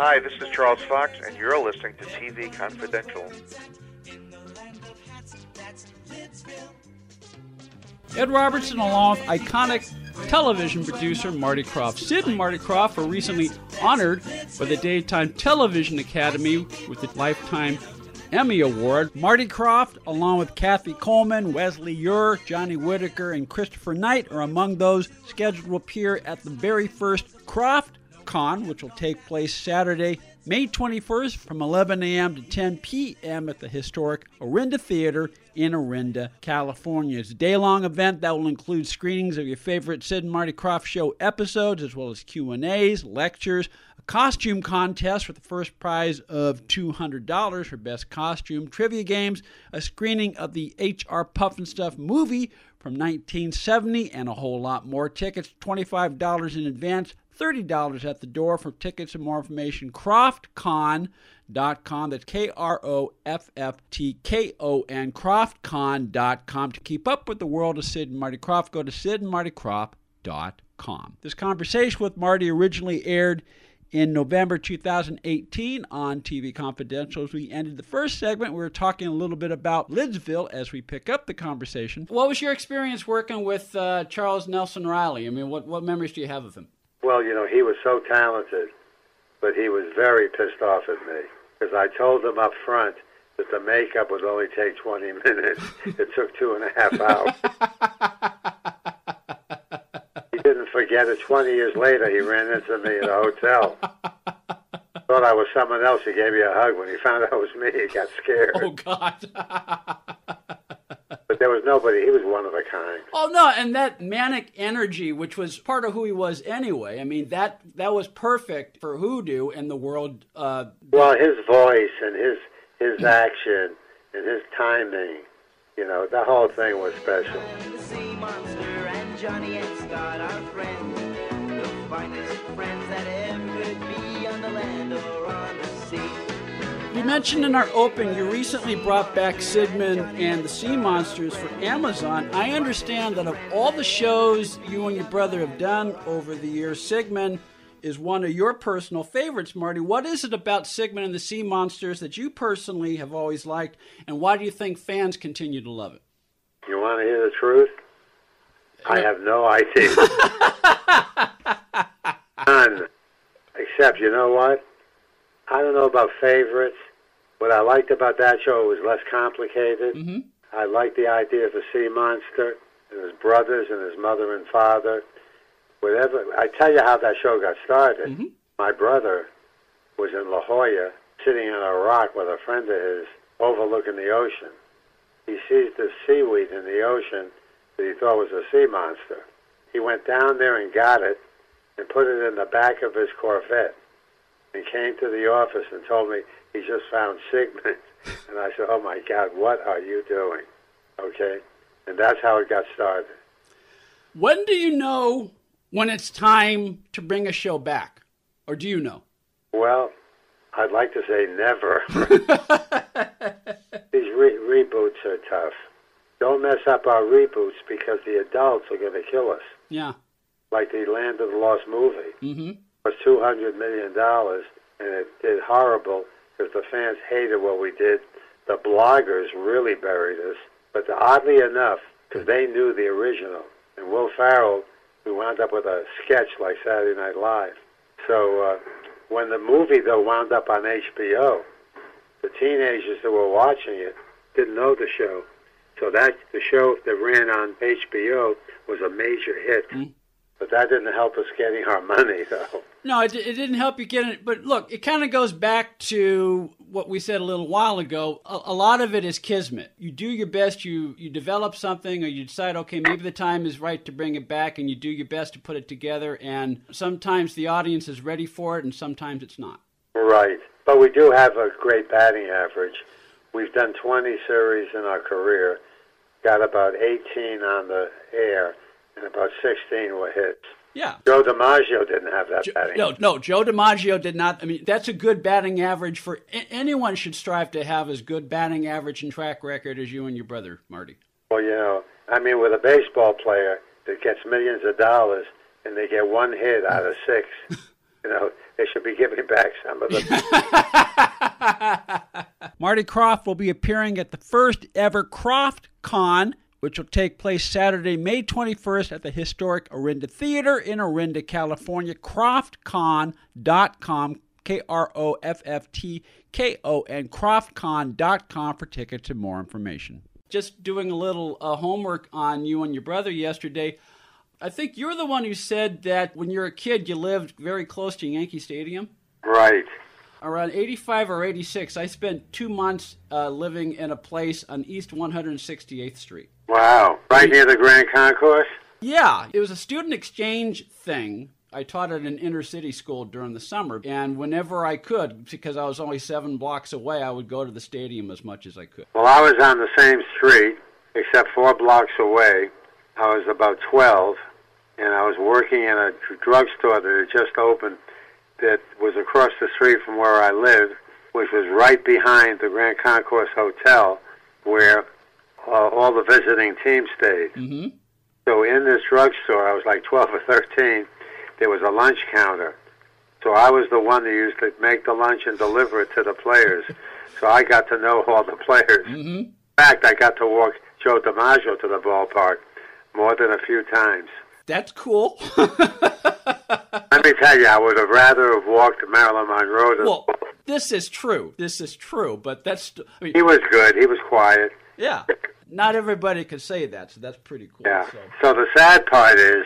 Hi, this is Charles Fox, and you're listening to TV Confidential. Ed Robertson, along with iconic television producer Marty Krofft. Sid and Marty Krofft were recently honored by the Daytime Television Academy with the Lifetime Emmy Award. Marty Krofft, along with Kathy Coleman, Wesley Ure, Johnny Whitaker, and Christopher Knight, are among those scheduled to appear at the very first Krofft Kon, which will take place Saturday, May 21st from 11 a.m. to 10 p.m. at the historic Orinda Theater in Orinda, California. It's a day-long event that will include screenings of your favorite Sid and Marty Krofft Show episodes, as well as Q&As, lectures, a costume contest with the first prize of $200 for best costume, trivia games, a screening of the H.R. Pufnstuf movie from 1970, and a whole lot more. Tickets $25 in advance, $30 at the door. For tickets and more information, krofftkon.com. That's K R O F F T K O N, krofftkon.com. To keep up with the world of Sid and Marty Krofft, go to sidandmartykrofft.com. This conversation with Marty originally aired in November 2018 on TV Confidential. As we ended the first segment, we were talking a little bit about Lidsville as we pick up the conversation. What was your experience working with uh, Charles Nelson Reilly? I mean, what, what memories do you have of him? Well, you know, he was so talented, but he was very pissed off at me because I told him up front that the makeup would only take 20 minutes. it took two and a half hours. he didn't forget it. 20 years later, he ran into me at a hotel. Thought I was someone else. He gave me a hug. When he found out it was me, he got scared. Oh, God. but there was nobody. He was one of a kind. Oh no, and that manic energy, which was part of who he was anyway. I mean, that that was perfect for Hoodoo and the world. Uh, Well, his voice and his his action and his timing, you know, the whole thing was special. The sea monster and Johnny and Scott are friends. The finest friends that mentioned in our open you recently brought back Sigmund and the Sea Monsters for Amazon. I understand that of all the shows you and your brother have done over the years, Sigmund is one of your personal favorites, Marty. What is it about Sigmund and the Sea Monsters that you personally have always liked, and why do you think fans continue to love it? You want to hear the truth? I have no idea. None. Except, you know what? I don't know about favorites. What I liked about that show was less complicated. Mm-hmm. I liked the idea of the sea monster and his brothers and his mother and father. Whatever. I tell you how that show got started. Mm-hmm. My brother was in La Jolla, sitting on a rock with a friend of his, overlooking the ocean. He sees this seaweed in the ocean that he thought was a sea monster. He went down there and got it and put it in the back of his Corvette and came to the office and told me he just found Sigmund. And I said, Oh my God, what are you doing? Okay? And that's how it got started. When do you know when it's time to bring a show back? Or do you know? Well, I'd like to say never. These re- reboots are tough. Don't mess up our reboots because the adults are going to kill us. Yeah. Like the Land of the Lost movie. Mm-hmm. It was $200 million, and it did horrible because the fans hated what we did. The bloggers really buried us. But oddly enough, because they knew the original, and Will Ferrell, we wound up with a sketch like Saturday Night Live. So uh, When the movie though wound up on HBO, the teenagers that were watching it didn't know the show, so that the show that ran on HBO was a major hit. Mm. But that didn't help us getting our money though. No, it, it didn't help you get it. But look, it kind of goes back to what we said a little while ago. A, a lot of it is kismet. You do your best. You you develop something, or you decide, okay, maybe the time is right to bring it back, and you do your best to put it together. And sometimes the audience is ready for it, and sometimes it's not. Right. But we do have a great batting average. We've done 20 series in our career, got about 18 on the air, and about 16 were hits. Yeah. Joe DiMaggio didn't have that Jo- batting. No, no, Joe DiMaggio did not. I mean, that's a good batting average for anyone. Should strive to have as good batting average and track record as you and your brother, Marty. Well, you know, I mean, with a baseball player that gets millions of dollars and they get one hit out of six, you know, they should be giving back some of the. Marty Krofft will be appearing at the first ever Krofft Kon, which will take place Saturday, May 21st at the historic Orinda Theater in Orinda, California. KrofftKon.com, K R O F F T K O N, KrofftKon.com for tickets and more information. Just doing a little uh, homework on you and your brother yesterday. I think you're the one who said that when you were a kid, you lived very close to Yankee Stadium right. around 85 or 86, I spent two months uh, living in a place on East 168th Street. Wow. Right near the Grand Concourse? Yeah, it was a student exchange thing. I taught at an inner city school during the summer, and whenever I could, because I was only seven blocks away, I would go to the stadium as much as I could. Well, I was on the same street, except four blocks away. I was about 12, and I was working in a drugstore that had just opened that was across the street from where I lived, which was right behind the Grand Concourse Hotel, where uh, all the visiting team stayed. Mm-hmm. So in this drugstore, I was like 12 or 13, there was a lunch counter. So I was the one that used to make the lunch and deliver it to the players. So I got to know all the players. Mm-hmm. In fact, I got to walk Joe DiMaggio to the ballpark more than a few times. That's cool. Let me tell you, I would have rather have walked Marilyn Monroe than well, this is true. This is true, but that's, I mean, he was good. He was quiet. yeah. Not everybody could say that, so that's pretty cool. Yeah. So. So the sad part is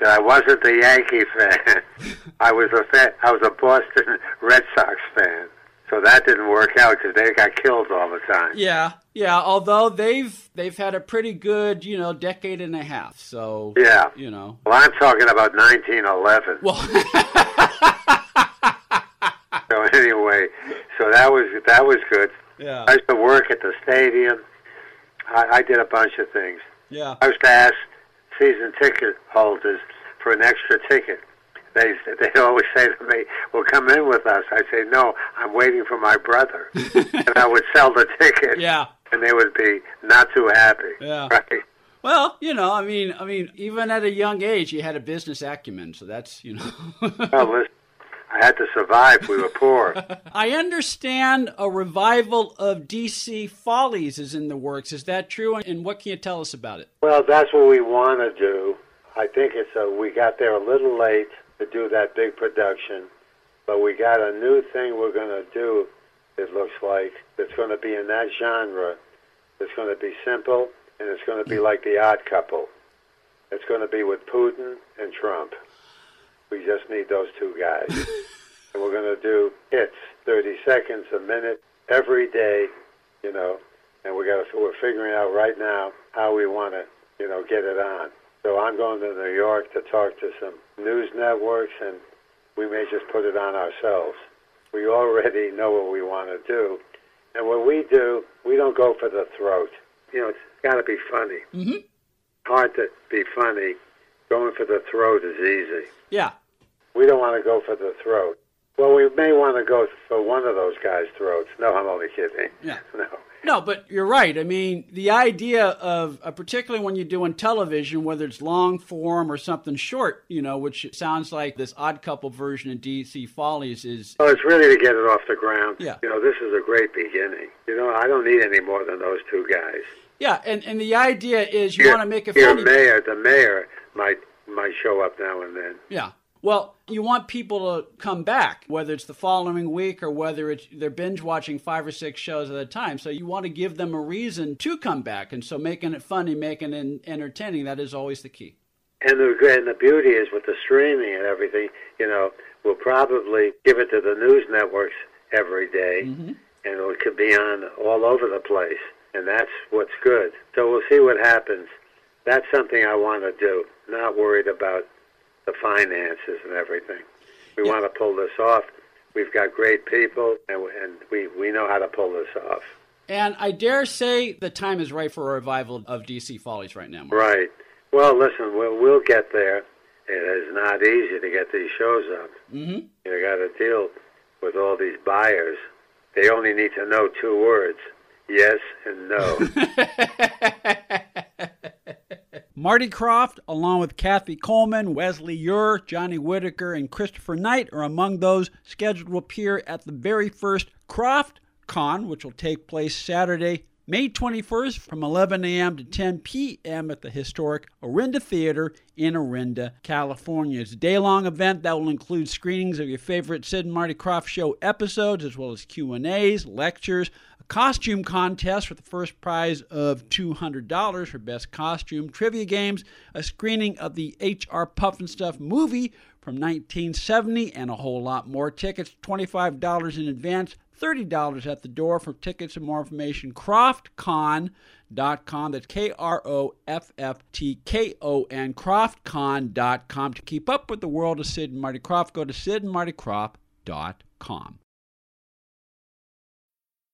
that I wasn't the Yankee fan. I was a fan, I was a Boston Red Sox fan. So that didn't work out because they got killed all the time. Yeah, yeah. Although they've they've had a pretty good, you know, decade and a half. So Yeah. you know. Well, I'm talking about 1911. Well, So anyway, so that was that was good. yeah, I used to work at the stadium. I, I did a bunch of things. yeah. I was to ask season ticket holders for an extra ticket. They they always say to me, "Well, come in with us." I say, "No, I'm waiting for my brother," and I would sell the ticket. Yeah. and they would be not too happy. Yeah. right. Well, you know, I mean, I mean, even at a young age, you had a business acumen, so that's you know. Well, listen, I had to survive. We were poor. I understand a revival of DC Follies is in the works. Is that true? And what can you tell us about it? Well, that's what we want to do. I think it's a, we got there a little late to do that big production, but we got a new thing we're going to do. It looks like it's going to be in that genre. It's going to be simple, and it's going to be mm. like The Odd Couple. It's going to be with Putin and Trump. We just need those two guys, and we're going to do hits, 30 seconds, a minute, every day. You know, and we got to, we're figuring out right now how we want to, you know, get it on. So I'm going to New York to talk to some news networks, and we may just put it on ourselves. We already know what we want to do, and what we do, we don't go for the throat. You know, it's got to be funny. Mm-hmm. Hard to be funny. Going for the throat is easy. Yeah. We don't want to go for the throat. Well, we may want to go for one of those guys' throats. No, I'm only kidding. Yeah. No. No, but you're right. I mean, the idea of, uh, particularly when you're doing television, whether it's long form or something short, you know, which sounds like this odd couple version of DC Follies is. Oh, it's really to get it off the ground. Yeah. You know, this is a great beginning. You know, I don't need any more than those two guys. Yeah, and, and the idea is you Your- want to make it your funny. mayor, the mayor, might might show up now and then. Yeah. Well, you want people to come back, whether it's the following week or whether it's they're binge watching five or six shows at a time. So you want to give them a reason to come back, and so making it funny, making it entertaining, that is always the key. And the and the beauty is with the streaming and everything, you know, we'll probably give it to the news networks every day, mm-hmm. and it could be on all over the place, and that's what's good. So we'll see what happens. That's something I want to do. Not worried about the finances and everything. We Yeah. want to pull this off. We've got great people, and, and we, we know how to pull this off. And I dare say the time is right for a revival of DC Follies right now. Mark. Right. Well, listen, we'll, we'll get there. It is not easy to get these shows up. Mm-hmm. You got to deal with all these buyers. They only need to know two words yes and no. Marty Krofft, along with Kathy Coleman, Wesley Ure, Johnny Whitaker, and Christopher Knight, are among those scheduled to appear at the very first Krofft Kon, which will take place Saturday, May 21st from 11 a.m. to 10 p.m. at the historic Orinda Theater in Orinda, California. It's a day-long event that will include screenings of your favorite Sid and Marty Krofft Show episodes, as well as Q&As, lectures, a costume contest with the first prize of $200 for best costume, trivia games, a screening of the H.R. Pufnstuf movie from 1970, and a whole lot more. Tickets $25 in advance, $30 at the door. For tickets and more information, krofftkon.com. That's K R O F F T K O N, krofftkon.com. To keep up with the world of Sid and Marty Krofft, go to sidandmartykrofft.com.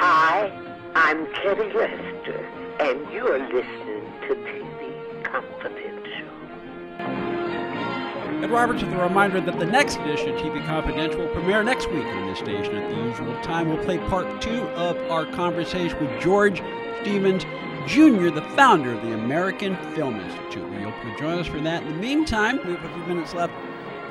Hi, I'm Kerry Lester, and you're listening to TV Confidential. Ed Roberts with a reminder that the next edition of TV Confidential will premiere next week on this station at the usual time. We'll play part two of our conversation with George Stevens Jr., the founder of the American Film Institute. We hope you'll join us for that. In the meantime, we have a few minutes left.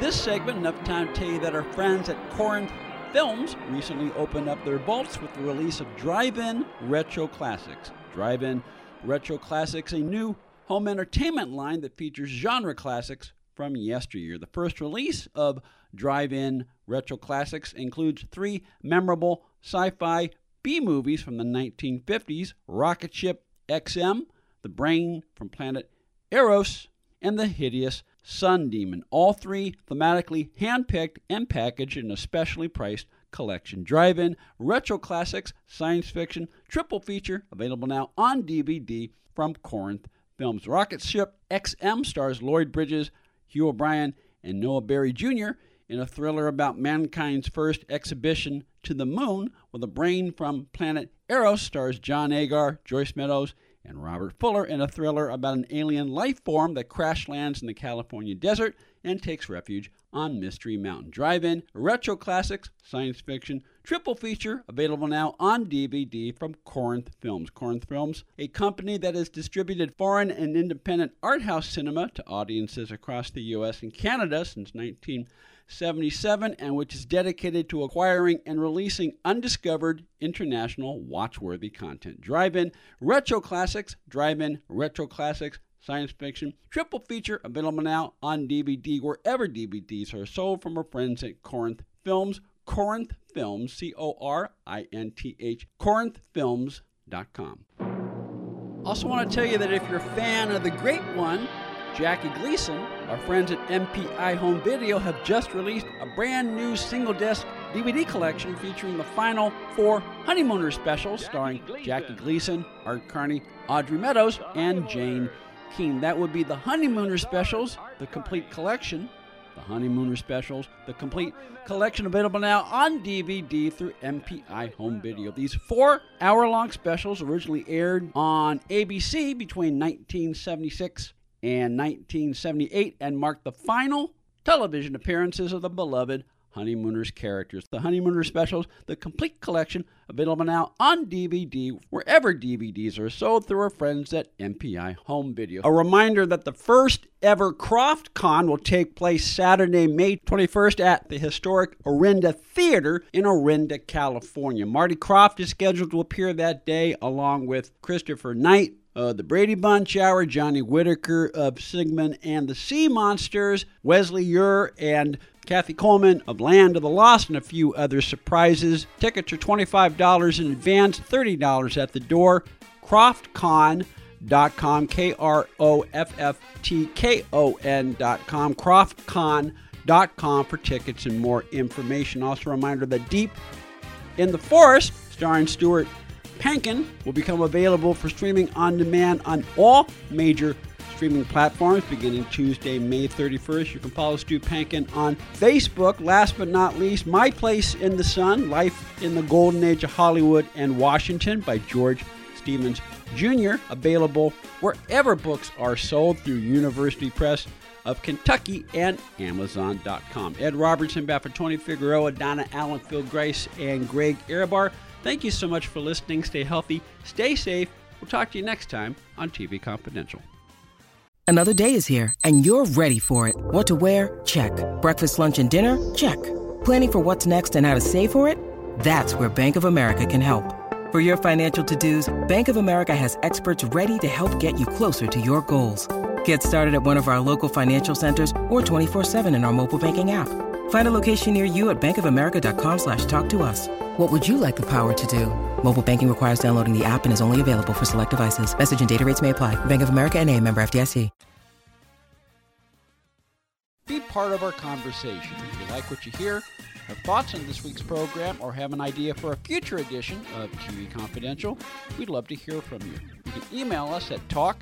This segment, enough time to tell you that our friends at Corinth Films recently opened up their vaults with the release of Drive-In Retro Classics. Drive-In Retro Classics, a new home entertainment line that features genre classics from yesteryear. The first release of Drive In Retro Classics includes three memorable sci fi B movies from the 1950s Rocket Ship XM, The Brain from Planet Arous, and The Hideous Sun Demon. All three thematically handpicked and packaged in a specially priced collection. Drive In Retro Classics Science Fiction Triple Feature available now on DVD from Corinth Films. Rocket Ship XM stars Lloyd Bridges, Hugh O'Brian, and Noah Beery Jr. in a thriller about mankind's first exhibition to the moon, with a brain from planet Arous stars John Agar, Joyce Meadows, and Robert Fuller in a thriller about an alien life form that crash lands in the California desert and takes refuge on Mystery Mountain. Drive In Retro Classics Science Fiction Triple Feature available now on DVD from Corinth Films. Corinth Films, a company that has distributed foreign and independent art house cinema to audiences across the U.S. and Canada since 1977 and which is dedicated to acquiring and releasing undiscovered international watchworthy content. Drive In Retro Classics, Drive In Retro Classics science fiction triple feature available now on DVD wherever DVDs are sold from our friends at Corinth Films. Corinth Films, C O R I N T H, corinthfilms.com. Also, want to tell you that if you're a fan of the great one, Jackie Gleason, our friends at MPI Home Video have just released a brand new single disc DVD collection featuring the final four Honeymooners specials starring Jackie Gleason, Art Carney, Audrey Meadows, and Jane Kean. That would be the Honeymooner specials, the complete collection. The Honeymooner specials, the complete collection available now on DVD through MPI Home Video. These four hour long specials originally aired on ABC between 1976 and 1978 and marked the final television appearances of the beloved Honeymooners characters. The Honeymooners specials, the complete collection, available now on DVD wherever DVDs are sold through our friends at MPI Home Video. A reminder that the first ever Krofft Kon will take place Saturday, May 21st at the historic Orinda Theater in Orinda, California. Marty Krofft is scheduled to appear that day along with Christopher Knight, uh, the Brady Bunch Hour, Johnny Whitaker of Sigmund and the Sea Monsters, Wesley Ure, and Kathy Coleman of Land of the Lost, and a few other surprises. Tickets are $25 in advance, $30 at the door. KrofftKon.com, K R O F F T K O N.com, KrofftKon.com for tickets and more information. Also, a reminder that Deep in the Forest, starring Stuart Pankin, will become available for streaming on demand on all major streaming platforms beginning Tuesday, May 31st. You can follow Stu Pankin on Facebook. Last but not least, My Place in the Sun Life in the Golden Age of Hollywood and Washington by George Stevens Jr., available wherever books are sold through University Press of Kentucky and Amazon.com. Ed Robertson, back Tony Figueroa, Donna Allen, Phil Grace, and Greg Erebar. Thank you so much for listening. Stay healthy, stay safe. We'll talk to you next time on TV Confidential. Another day is here, and you're ready for it. What to wear? Check. Breakfast, lunch, and dinner? Check. Planning for what's next and how to save for it? That's where Bank of America can help. For your financial to-dos, Bank of America has experts ready to help get you closer to your goals. Get started at one of our local financial centers or 24-7 in our mobile banking app. Find a location near you at bankofamerica.com slash talk to us. What would you like the power to do? Mobile banking requires downloading the app and is only available for select devices. Message and data rates may apply. Bank of America and a member FDIC. Be part of our conversation. If you like what you hear, have thoughts on this week's program, or have an idea for a future edition of TV Confidential, we'd love to hear from you. You can email us at talk